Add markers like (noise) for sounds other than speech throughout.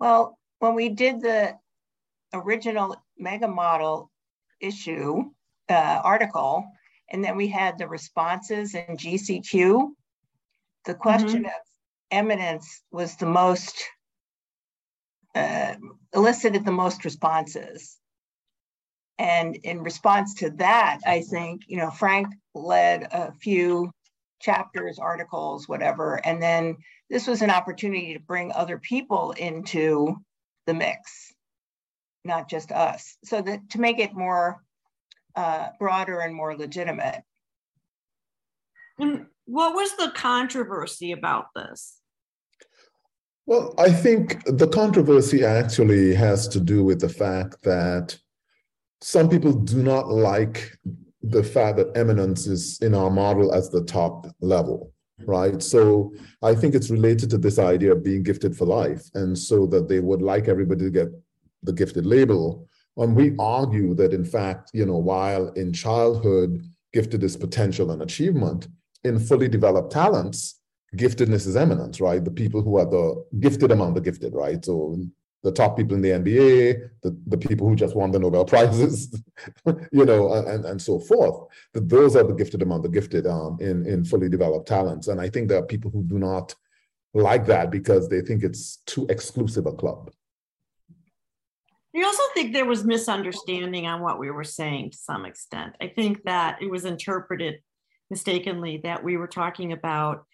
Well, when we did the original mega model issue uh, article, and then we had the responses in GCQ, the question mm-hmm. of eminence was the most uh, elicited the most responses. And in response to that, I think, you know, Frank led a few chapters, articles, whatever. And then this was an opportunity to bring other people into the mix, not just us. So that to make it more uh, broader and more legitimate. And what was the controversy about this? Well, I think the controversy actually has to do with the fact that some people do not like the fact that eminence is in our model as the top level, right? So I think it's related to this idea of being gifted for life. And so that they would like everybody to get the gifted label. And we argue that, in fact, you know, while in childhood, gifted is potential and achievement, in fully developed talents, giftedness is eminence, right? The people who are the gifted among the gifted, right? So the top people in the NBA, the, the people who just won the Nobel Prizes, (laughs) you know, and, and so forth. That those are the gifted among the gifted um, in, in fully developed talents. And I think there are people who do not like that because they think it's too exclusive a club. I also think there was misunderstanding on what we were saying to some extent. I think that it was interpreted mistakenly that we were talking about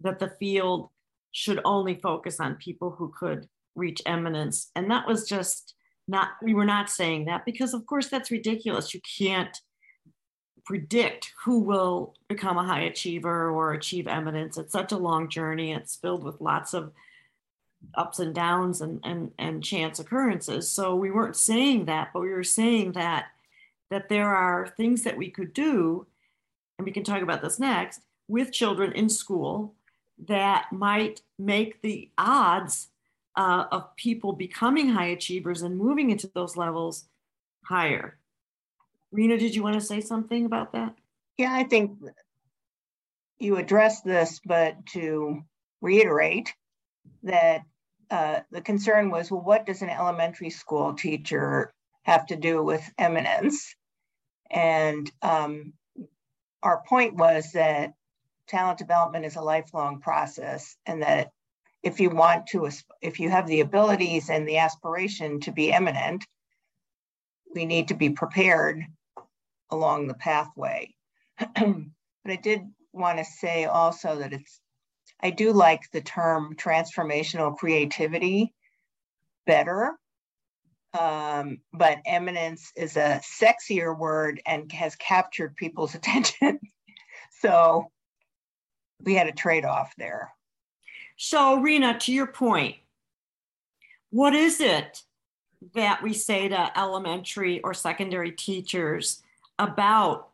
that the field should only focus on people who could reach eminence. And that was just not, we were not saying that because, of course, that's ridiculous. You can't predict who will become a high achiever or achieve eminence. It's such a long journey. It's filled with lots of ups and downs and, and, and chance occurrences. So we weren't saying that, but we were saying that that there are things that we could do, and we can talk about this next, with children in school that might make the odds uh, of people becoming high achievers and moving into those levels higher. Rena, did you want to say something about that? Yeah, I think you addressed this, but to reiterate that uh, the concern was well, what does an elementary school teacher have to do with eminence? And um, our point was that talent development is a lifelong process and that if you want to if you have the abilities and the aspiration to be eminent we need to be prepared along the pathway. (clears throat) But i did want to say also that it's i do like the term transformational creativity better. Um, but eminence is a sexier word and has captured people's (laughs) attention. So we had a trade-off there. So, Rena, to your point, what is it that we say to elementary or secondary teachers about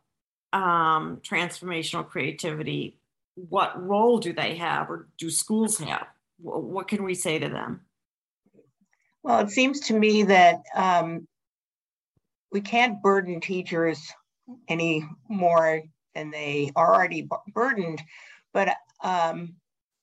um, transformational creativity? What role do they have, or do schools have? What can we say to them? Well, it seems to me that um, we can't burden teachers any more than they are already burdened but um,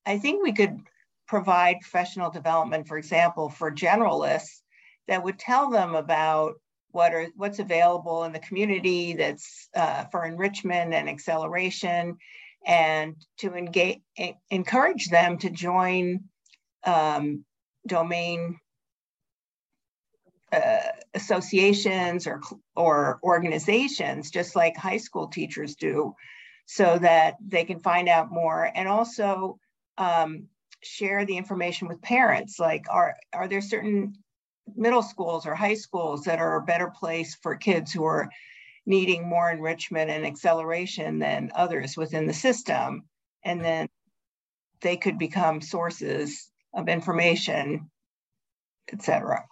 I think we could provide professional development, for example, for generalists that would tell them about what are what's available in the community that's uh, for enrichment and acceleration, and to engage encourage them to join um, domain uh, associations or or organizations, just like high school teachers do, so that they can find out more. And also um, share the information with parents. Like, are, are there certain middle schools or high schools that are a better place for kids who are needing more enrichment and acceleration than others within the system? And then they could become sources of information, et cetera.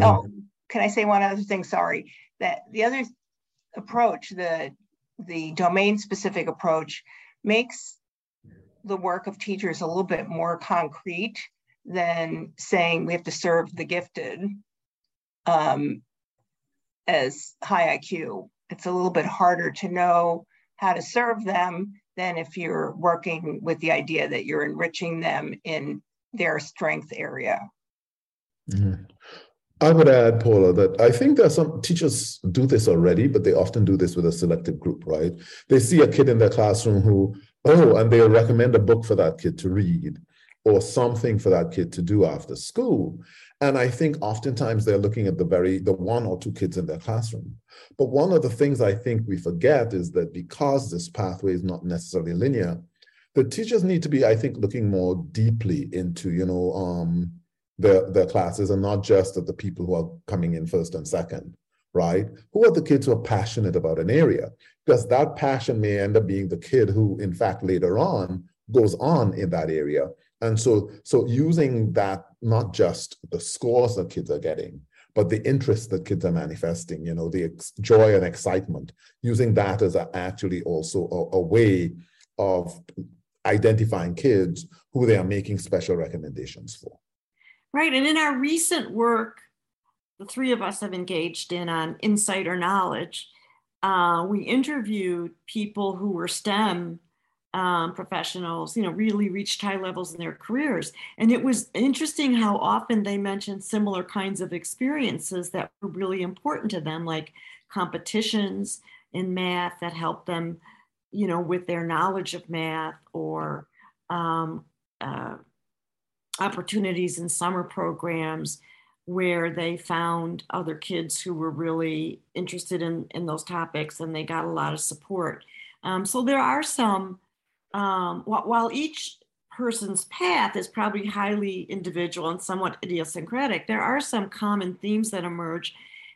Oh, can I say one other thing? Sorry. That the other approach, the the domain specific approach makes the work of teachers a little bit more concrete than saying we have to serve the gifted um, as high IQ. It's a little bit harder to know how to serve them than if you're working with the idea that you're enriching them in their strength area. Mm-hmm. I would add, Paula, that I think that some teachers do this already, but they often do this with a selective group, right? They see a kid in their classroom who, oh, and they'll recommend a book for that kid to read or something for that kid to do after school. And I think oftentimes they're looking at the very, the one or two kids in their classroom. But one of the things I think we forget is that because this pathway is not necessarily linear, the teachers need to be, I think, looking more deeply into, you know, um, their, their classes and not just at the people who are coming in first and second, right? Who are the kids who are passionate about an area? Because that passion may end up being the kid who, in fact, later on goes on in that area. And so, so using that, not just the scores that kids are getting, but the interest that kids are manifesting, you know, the joy and excitement, using that as a, actually also a, a way of identifying kids who they are making special recommendations for. Right. And in our recent work, the three of us have engaged in on insider knowledge. Uh, we interviewed people who were STEM um, professionals, you know, really reached high levels in their careers. And it was interesting how often they mentioned similar kinds of experiences that were really important to them, like competitions in math that helped them, you know, with their knowledge of math or um, uh, opportunities in summer programs where they found other kids who were really interested in, in those topics and they got a lot of support. Um, so there are some, um, while each person's path is probably highly individual and somewhat idiosyncratic, there are some common themes that emerge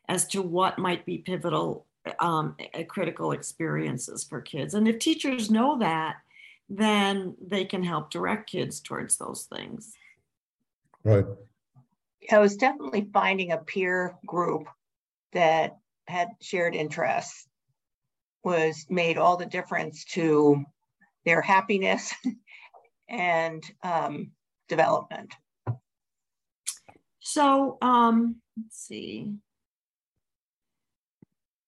as to what might be pivotal um, critical experiences for kids. And if teachers know that, then they can help direct kids towards those things. Right. I was definitely finding a peer group that had shared interests was made all the difference to their happiness (laughs) and um, development. So um, let's see.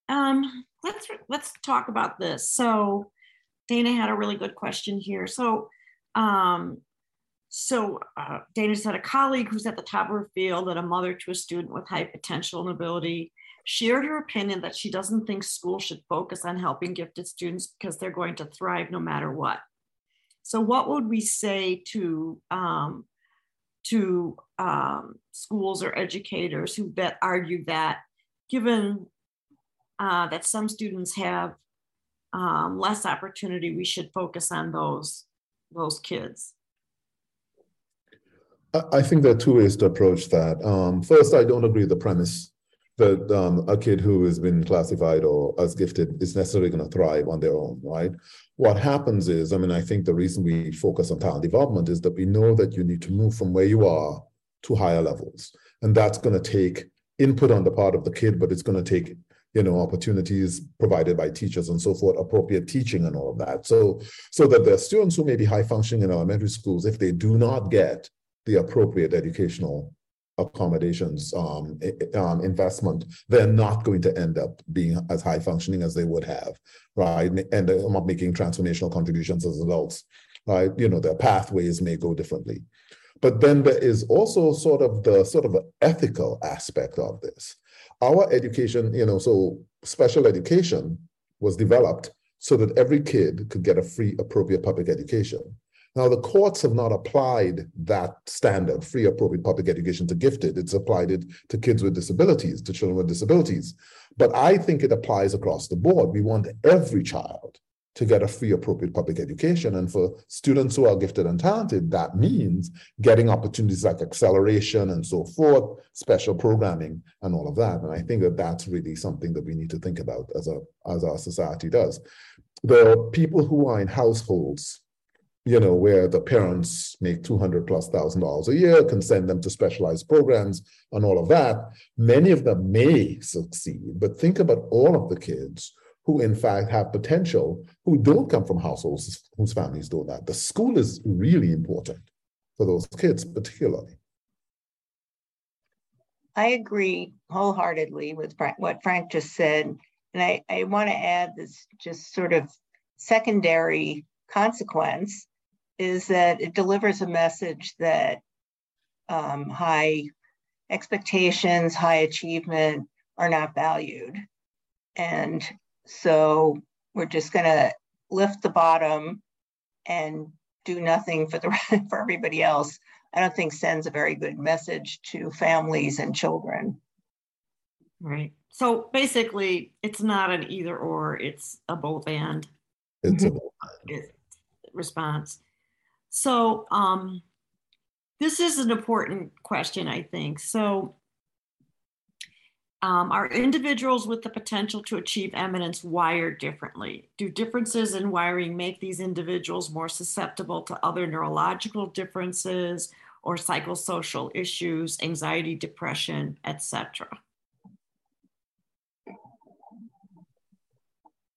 Um, let's let's talk about this. So Dana had a really good question here. So um, so uh, Dana said a colleague who's at the top of her field and a mother to a student with high potential and ability shared her opinion that she doesn't think school should focus on helping gifted students because they're going to thrive no matter what. So what would we say to um, to um, schools or educators who bet argue that given uh, that some students have um, less opportunity, we should focus on those those kids? I think there are two ways to approach that. Um, first, I don't agree with the premise that um, a kid who has been classified or as gifted is necessarily going to thrive on their own, right? What happens is, I mean, I think the reason we focus on talent development is that we know that you need to move from where you are to higher levels. And that's going to take input on the part of the kid, but it's going to take you know opportunities provided by teachers and so forth appropriate teaching and all of that so so that the students who may be high functioning in elementary schools if they do not get the appropriate educational accommodations um, um, investment, they're not going to end up being as high functioning as they would have, right? And they're not making transformational contributions as adults, right? You know, their pathways may go differently. But then there is also sort of the sort of ethical aspect of this. Our education, you know, so special education was developed so that every kid could get a free, appropriate public education. Now, the courts have not applied that standard, free appropriate public education to gifted. It's applied it to kids with disabilities, to children with disabilities. But I think it applies across the board. We want every child to get a free appropriate public education. And for students who are gifted and talented, that means getting opportunities like acceleration and so forth, special programming and all of that. And I think that that's really something that we need to think about as a as our society does. The people who are in households you know, where the parents make 200 plus thousand dollars a year, can send them to specialized programs and all of that. Many of them may succeed, but think about all of the kids who in fact have potential, who don't come from households whose families do that. The school is really important for those kids, particularly. I agree wholeheartedly with what Frank just said. And I, I want to add this just sort of secondary consequence is that it delivers a message that um, high expectations, high achievement are not valued. And so we're just going to lift the bottom and do nothing for the (laughs) for everybody else. I don't think sends a very good message to families and children. Right. So basically, it's not an either or; it's a both and. It's a mm-hmm. response. So, um, this is an important question, I think. So, um, are individuals with the potential to achieve eminence wired differently? Do differences in wiring make these individuals more susceptible to other neurological differences or psychosocial issues, anxiety, depression, etc.?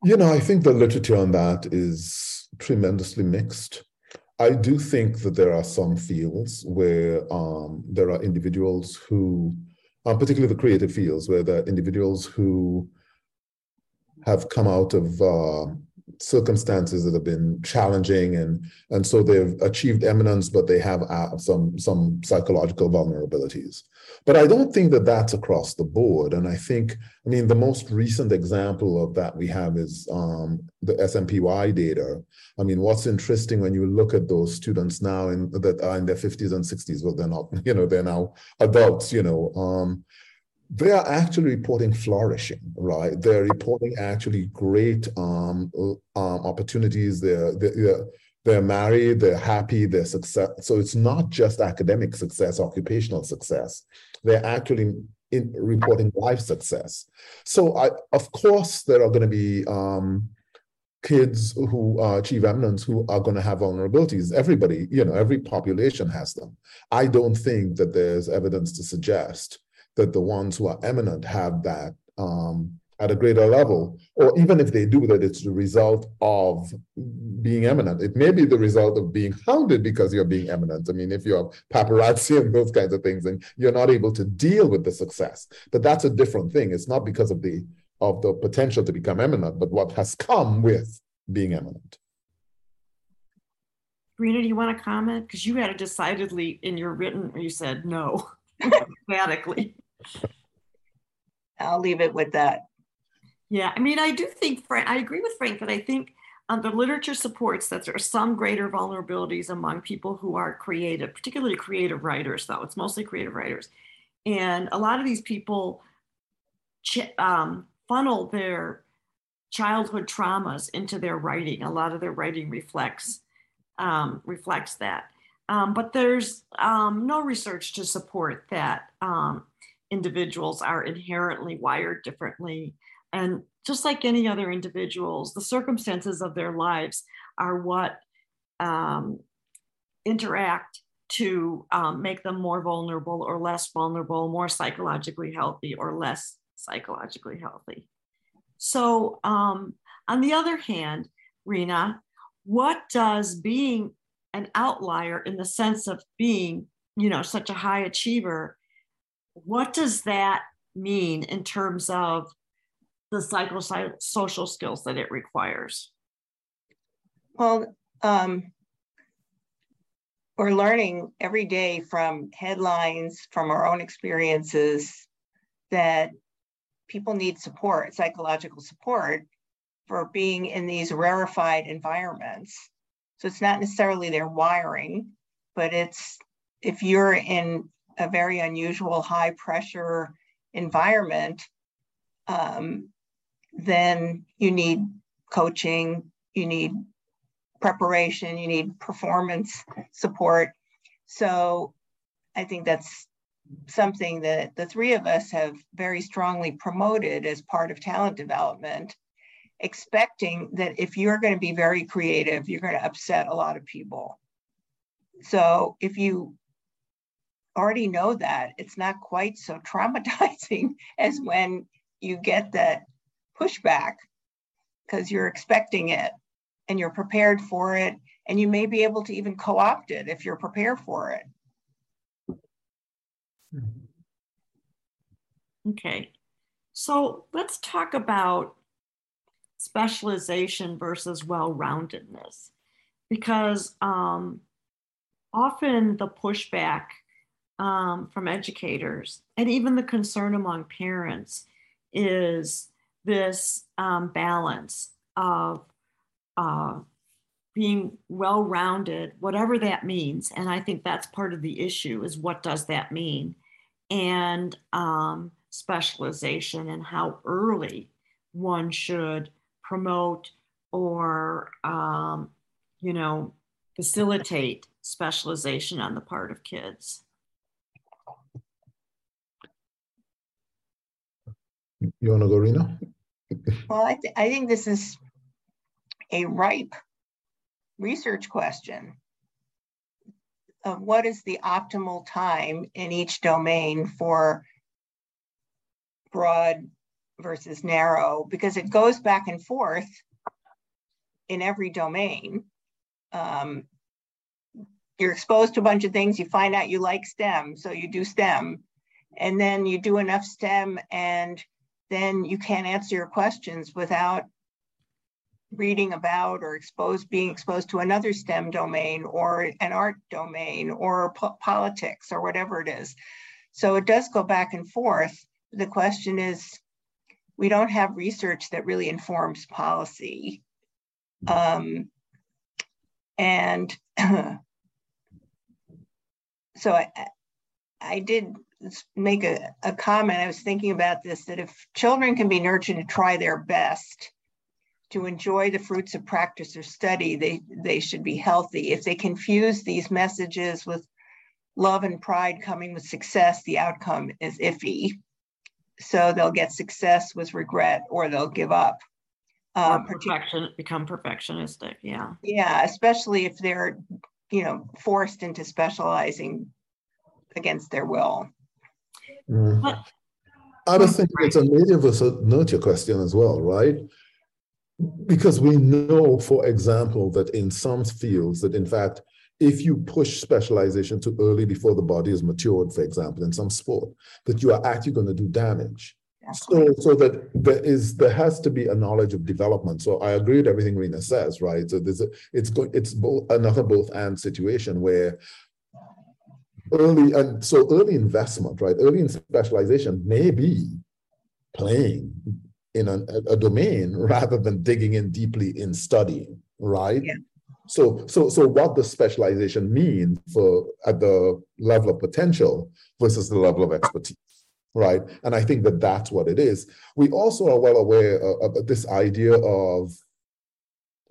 You know, I think the literature on that is tremendously mixed. I do think that there are some fields where um, there are individuals who, um, particularly the creative fields, where there are individuals who have come out of uh, circumstances that have been challenging and and so they've achieved eminence but they have uh, some some psychological vulnerabilities. But i don't think that that's across the board. And i think i mean the most recent example of that we have is um, the smpy data. I mean what's interesting when you look at those students now in that are in their 50s and 60s well they're not (laughs) you know they're now adults you know um, they are actually reporting flourishing, right? They're reporting actually great um, um, opportunities. They're, they're, they're married, they're happy, they're success. So it's not just academic success, occupational success. They're actually in reporting life success. So I, of course, there are going to be um, kids who uh, achieve eminence who are going to have vulnerabilities. Everybody, you know, every population has them. I don't think that there's evidence to suggest that the ones who are eminent have that um, at a greater level, or even if they do that, it's the result of being eminent. It may be the result of being hounded because you're being eminent. I mean, if you're paparazzi (laughs) and those kinds of things, and you're not able to deal with the success, but that's a different thing. It's not because of the of the potential to become eminent, but what has come with being eminent. Rena, do you want to comment? Because you had a decidedly in your written, you said no (laughs) emphatically. I'll leave it with that. Yeah, I mean, I do think, Frank, I agree with Frank that I think um, the literature supports that there are some greater vulnerabilities among people who are creative, particularly creative writers, though. It's mostly creative writers. And a lot of these people ch- um, funnel their childhood traumas into their writing. A lot of their writing reflects um, reflects that. Um, but there's um, no research to support that um, individuals are inherently wired differently. And just like any other individuals, the circumstances of their lives are what um, interact to um, make them more vulnerable or less vulnerable, more psychologically healthy or less psychologically healthy. So, um, on the other hand, Rena, what does being an outlier in the sense of being, you know, such a high achiever, what does that mean in terms of the psychosocial skills that it requires? Well, um, we're learning every day from headlines, from our own experiences, that people need support, psychological support, for being in these rarefied environments. So it's not necessarily their wiring, but it's if you're in a very unusual high pressure environment, um, then you need coaching, you need preparation, you need performance support. So I think that's something that the three of us have very strongly promoted as part of talent development expecting that if you're going to be very creative, you're going to upset a lot of people. So if you already know that, it's not quite so traumatizing (laughs) as when you get that pushback because you're expecting it and you're prepared for it. And you may be able to even co opt it if you're prepared for it. Okay. So let's talk about specialization versus well-roundedness because um, often the pushback um, from educators and even the concern among parents is this um, balance of uh, being well rounded, whatever that means. And I think that's part of the issue is what does that mean? And um, specialization and how early one should promote or, um, you know, facilitate specialization on the part of kids. You want to go, Rena? well, I, th- I think this is a ripe research question of what is the optimal time in each domain for broad versus narrow, because it goes back and forth in every domain. Um, you're exposed to a bunch of things, you find out you like STEM, so you do STEM, and then you do enough STEM and then you can't answer your questions without reading about or exposed being exposed to another STEM domain or an art domain or po- politics or whatever it is. So it does go back and forth. The question is, we don't have research that really informs policy. Um, and (clears throat) so I, I did make a, a comment. I was thinking about this that if children can be nurtured to try their best to enjoy the fruits of practice or study, they, they should be healthy. If they confuse these messages with love and pride coming with success, the outcome is iffy. So they'll get success with regret or they'll give up. Uh, perfection become perfectionistic. Yeah. Yeah, especially if they're, you know, forced into specializing against their will. Mm. I was thinking it's a nature versus nurture question as well, right? Because we know, for example, that in some fields, that in fact, if you push specialization too early before the body is matured, for example, in some sport, that you are actually going to do damage. So, so that there is there has to be a knowledge of development. So I agree with everything Rena says, right? So there's a, it's going it's both another both and situation where early and so early investment, right? Early in specialization may be playing in a, a domain (laughs) rather than digging in deeply in studying, right? Yeah. So, so, so what does specialization mean for at the level of potential versus the level of expertise, right? And I think that that's what it is. We also are well aware of, of this idea of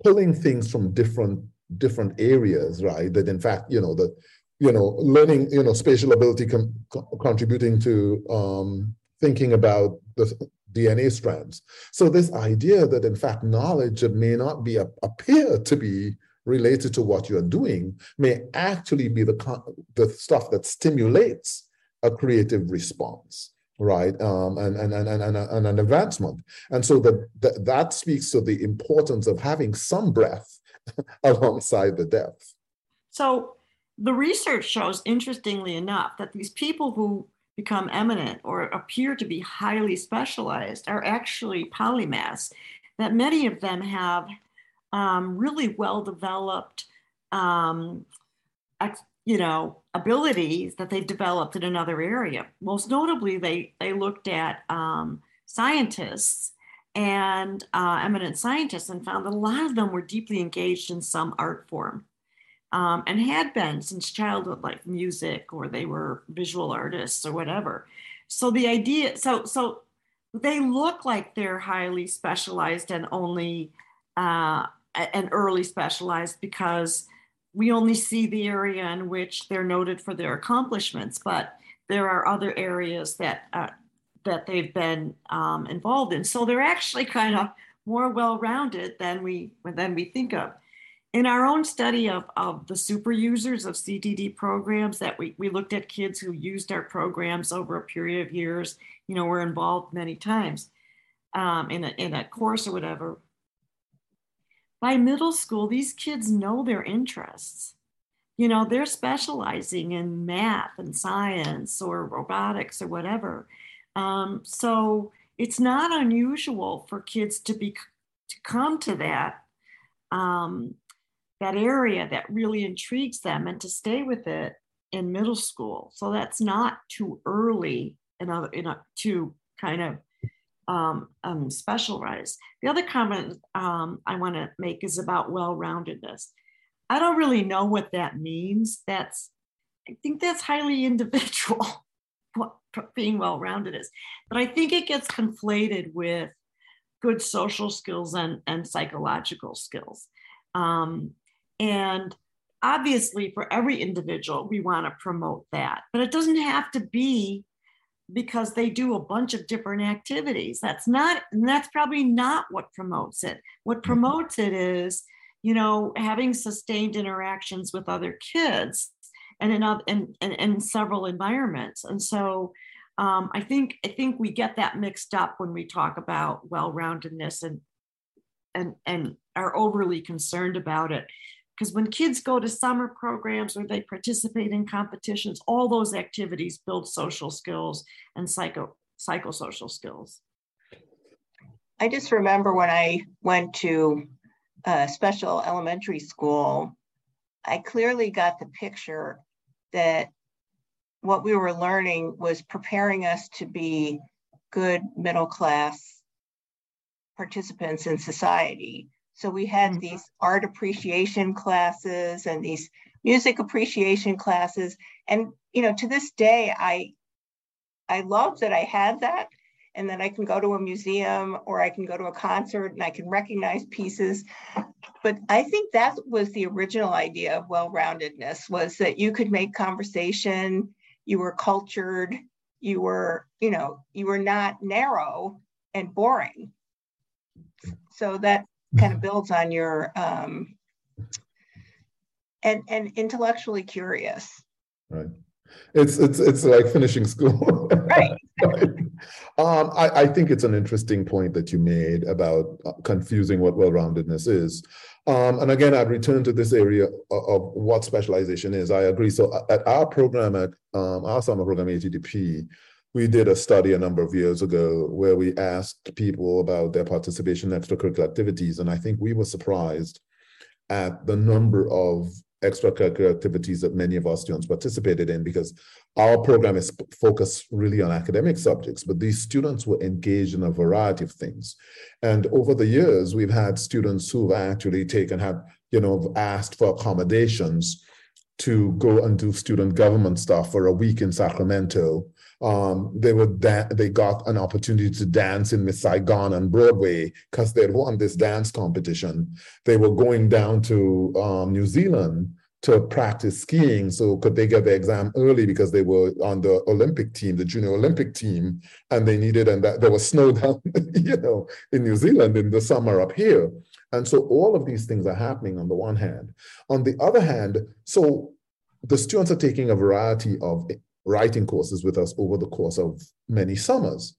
pulling things from different different areas, right? That in fact, you know, the you know, learning, you know, spatial ability com- contributing to um, thinking about the DNA strands. So this idea that in fact knowledge may not be appear to be related to what you're doing may actually be the the stuff that stimulates a creative response right? Um, and, and, and, and, and an advancement. And so that, that that speaks to the importance of having some breadth (laughs) alongside the depth. So the research shows, interestingly enough, that these people who become eminent or appear to be highly specialized are actually polymaths, that many of them have um, really well developed, um, you know, abilities that they've developed in another area. Most notably, they, they looked at um, scientists and uh, eminent scientists and found that a lot of them were deeply engaged in some art form um, and had been since childhood, like music or they were visual artists or whatever. So the idea, so so they look like they're highly specialized and only uh, and early specialized because we only see the area in which they're noted for their accomplishments, but there are other areas that uh, that they've been um, involved in. So they're actually kind of more well-rounded than we than we think of in our own study of, of the super users of CTD programs that we, we looked at kids who used our programs over a period of years, you know, were involved many times um, in, a, in a course or whatever. By middle school, these kids know their interests. You know, they're specializing in math and science or robotics or whatever. Um, so it's not unusual for kids to be to come to that um, that area that really intrigues them and to stay with it in middle school. So that's not too early in a, in a, to kind of um, um, specialize. The other comment um, I want to make is about well-roundedness. I don't really know what that means. That's I think that's highly (laughs) individual. What being well-rounded is, but I think it gets conflated with good social skills and, and psychological skills. Um, and obviously, for every individual, we want to promote that, but it doesn't have to be because they do a bunch of different activities. That's not, that's probably not what promotes it. What mm-hmm. promotes it is, you know, having sustained interactions with other kids and in several environments. And so um, I think I think we get that mixed up when we talk about well-roundedness and and and are overly concerned about it because when kids go to summer programs or they participate in competitions all those activities build social skills and psycho psychosocial skills. I just remember when i went to a special elementary school i clearly got the picture that what we were learning was preparing us to be good middle class participants in society so we had mm-hmm. these art appreciation classes and these music appreciation classes. And you know, to this day, I I love that I had that and that I can go to a museum or I can go to a concert and I can recognize pieces. But I think that was the original idea of well-roundedness was that you could make conversation, you were cultured, you were, you know, you were not narrow and boring. So that kind of builds on your um, and and intellectually curious. Right. It's it's it's like finishing school. right. (laughs) um, I, I think it's an interesting point that you made about uh, confusing what well-roundedness is. Um, and again, I'd return to this area of, of, what specialization is. I agree. So uh, at our program at um, our summer program ATDP, we did a study a number of years ago where we asked people about their participation in extracurricular activities. And I think we were surprised at the number of extracurricular activities that many of our students participated in because our program is focused really on academic subjects, but these students were engaged in a variety of things. And over the years, we've had students who've actually taken, have, you know, asked for accommodations to go and do student government stuff for a week in Sacramento um, they were da- they got an opportunity to dance in Miss Saigon on Broadway because they'd won this dance competition. They were going down to um, New Zealand to practice skiing. So could they get the exam early because they were on the Olympic team, the junior Olympic team, and they needed and that there was snow down, (laughs) you know, in New Zealand in the summer up here. And so all of these things are happening on the one hand. On the other hand, so the students are taking a variety of writing courses with us over the course of many summers.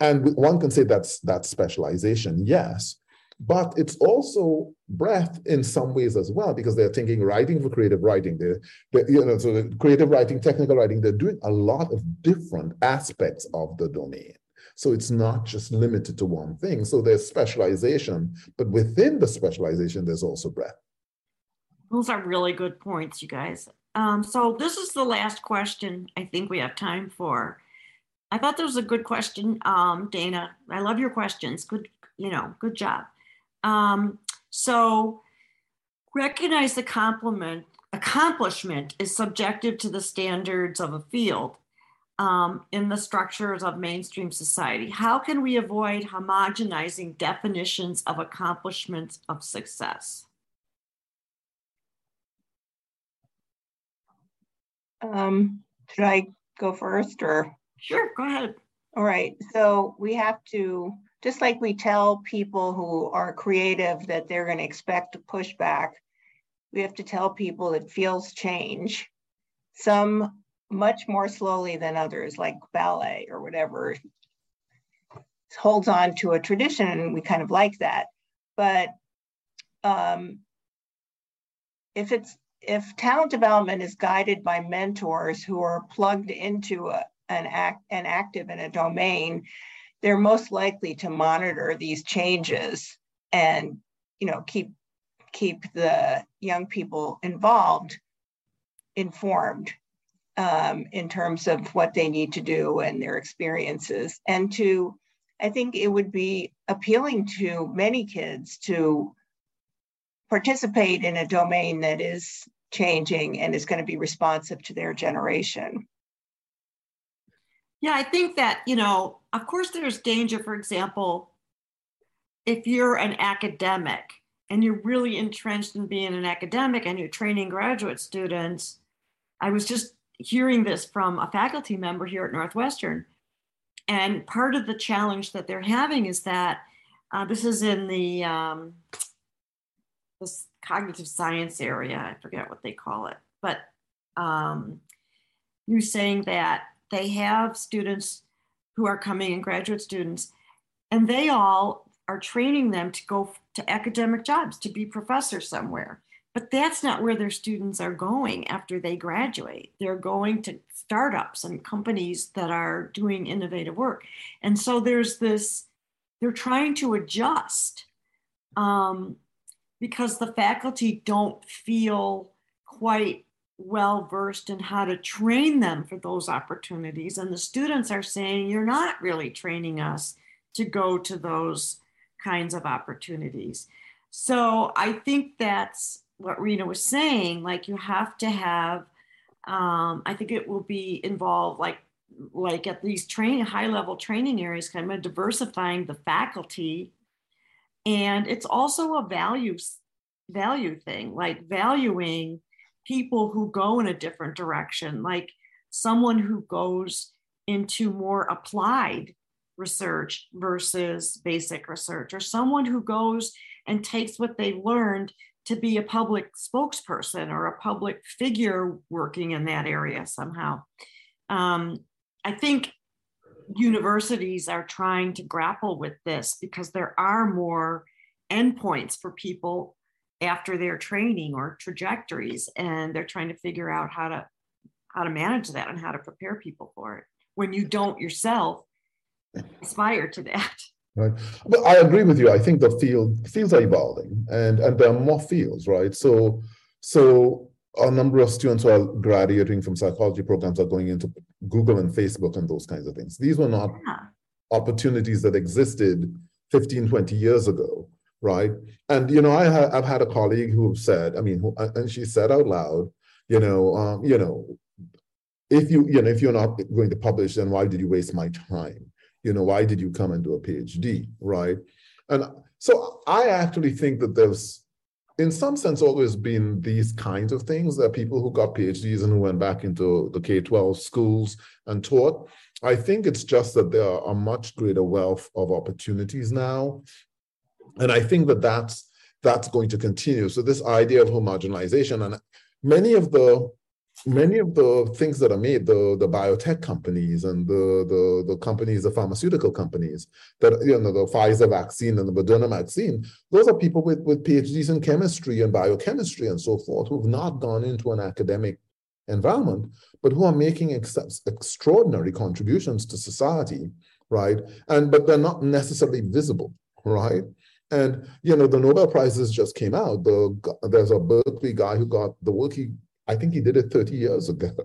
And one can say that's that's specialization, yes, but it's also breadth in some ways as well because they're thinking writing for creative writing. They're, they're you know so creative writing, technical writing. They're doing a lot of different aspects of the domain. So it's not just limited to one thing. So there's specialization, but within the specialization, there's also breadth. Those are really good points, you guys. Um, so this is the last question I think we have time for. I thought that was a good question, um, Dana. I love your questions. Good, you know, good job. Um, so recognize the compliment accomplishment is subjective to the standards of a field um, in the structures of mainstream society. How can we avoid homogenizing definitions of accomplishments of success? Um, should I go first or? Sure, go ahead. All right. So we have to, just like we tell people who are creative that they're going to expect pushback, we have to tell people it feels change. Some much more slowly than others, like ballet or whatever, holds on to a tradition, and we kind of like that. But um, if it's if talent development is guided by mentors who are plugged into a, an act and active in a domain, they're most likely to monitor these changes and you know keep keep the young people involved informed um, in terms of what they need to do and their experiences. And to, I think it would be appealing to many kids to participate in a domain that is changing and is going to be responsive to their generation. Yeah, I think that, you know, of course, there's danger, for example, if you're an academic and you're really entrenched in being an academic and you're training graduate students. I was just hearing this from a faculty member here at Northwestern. And part of the challenge that they're having is that uh, this is in the um, this cognitive science area. I forget what they call it, but um, you're saying that they have students who are coming in graduate students, and they all are training them to go to academic jobs, to be professors somewhere. But that's not where their students are going after they graduate. They're going to startups and companies that are doing innovative work. And so there's this, they're trying to adjust um, because the faculty don't feel quite well versed in how to train them for those opportunities. And the students are saying, You're not really training us to go to those kinds of opportunities. So I think that's what Rena was saying. Like you have to have, um, I think it will be involved like like at these training high level training areas, kind of diversifying the faculty. And it's also a value value thing, like valuing people who go in a different direction, like someone who goes into more applied research versus basic research, or someone who goes and takes what they learned to be a public spokesperson or a public figure working in that area somehow. Um, I think universities are trying to grapple with this because there are more endpoints for people after their training or trajectories and they're trying to figure out how to how to manage that and how to prepare people for it when you don't yourself (laughs) aspire to that. Right. But I agree with you. I think the field fields are evolving and, and there are more fields, right? So so a number of students who are graduating from psychology programs are going into Google and Facebook and those kinds of things. These were not yeah. opportunities that existed 15, 20 years ago, right? And, you know, I ha- I've had a colleague who said, I mean, who, and she said out loud, you know, um, you know, if you, you know, if you're not going to publish, then why did you waste my time? you know, why did you come and do a PhD, right? And so I actually think that there's, in some sense, always been these kinds of things. that people who got PhDs and who went back into the K 12 schools and taught. I think it's just that there are a much greater wealth of opportunities now. And I think that that's, that's going to continue. So, this idea of homogenization, and many of the many of the things that are made, the, the biotech companies and the, the, the companies, the pharmaceutical companies, that you know, the Pfizer vaccine and the Moderna vaccine, those are people with, with PhDs in chemistry and biochemistry and so forth who've not gone into an academic environment, but who are making ex- extraordinary contributions to society, right? And but they're not necessarily visible, right? And you know, the Nobel prizes just came out. The there's a Berkeley guy who got the work he I think he did it 30 years ago. (laughs)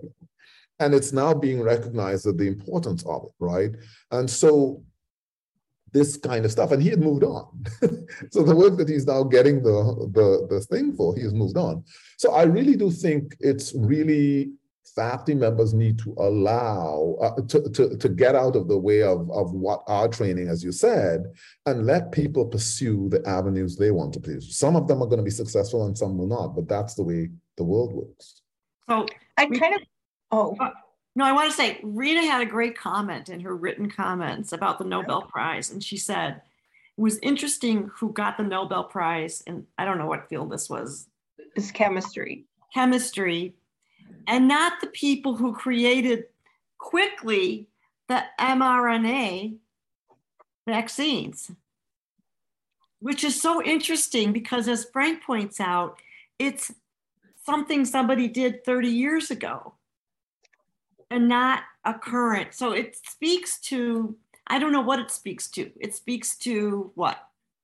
And it's now being recognized that the importance of it, right? And so this kind of stuff, and he had moved on. (laughs) so the work that he's now getting the, the, the thing for, he has moved on. So I really do think it's really faculty members need to allow uh, to, to, to get out of the way of, of what our training, as you said, and let people pursue the avenues they want to pursue. Some of them are going to be successful and some will not, but that's the way the world works. So I kind of, oh. Uh, no, I want to say Rena had a great comment in her written comments about the Nobel Prize. And she said, it was interesting who got the Nobel Prize. And I don't know what field this was. It's chemistry. Chemistry. And not the people who created quickly the mRNA vaccines, which is so interesting because, as Frank points out, it's something somebody did 30 years ago and not a current. So it speaks to, I don't know what it speaks to. It speaks to what?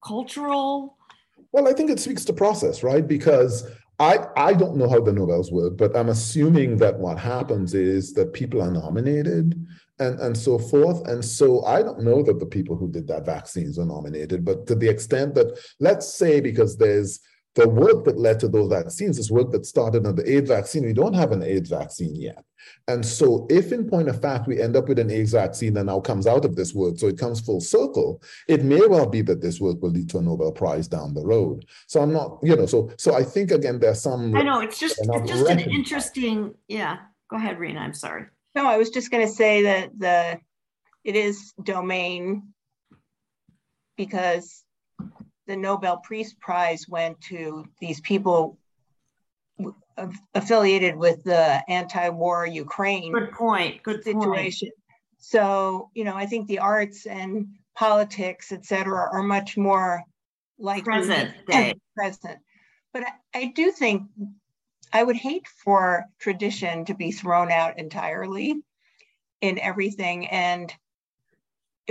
Cultural? Well, I think it speaks to process, right? Because I, I don't know how the Nobels work, but I'm assuming that what happens is that people are nominated and, and so forth. And so I don't know that the people who did that vaccines are nominated, but to the extent that, let's say, because there's the work that led to those vaccines is work that started on the AIDS vaccine. We don't have an AIDS vaccine yet. And so, if in point of fact we end up with an AIDS vaccine that now comes out of this work, so it comes full circle, it may well be that this work will lead to a Nobel Prize down the road. So I'm not, you know, so so I think again there's some. I know it's just it's just an interesting. Yeah, go ahead, Rena. I'm sorry. No, I was just going to say that the it is domain because the Nobel Peace Prize went to these people affiliated with the anti-war Ukraine. Good point. Good situation. Point. So you know, I think the arts and politics, et cetera, are much more like present day. present. But I, I do think I would hate for tradition to be thrown out entirely in everything. And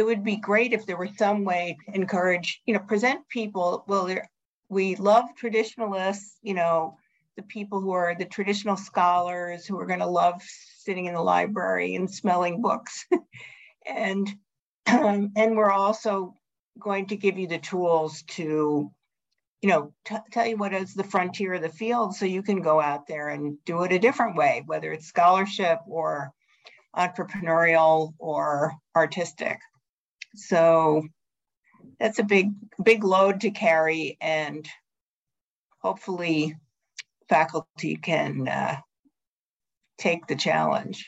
it would be great if there were some way to encourage, you know, present people. Well, we love traditionalists, you know, the people who are the traditional scholars who are going to love sitting in the library and smelling books. (laughs) and um, and we're also going to give you the tools to you know tell you what is the frontier of the field so you can go out there and do it a different way whether it's scholarship or entrepreneurial or artistic so that's a big big load to carry and hopefully faculty can uh, take the challenge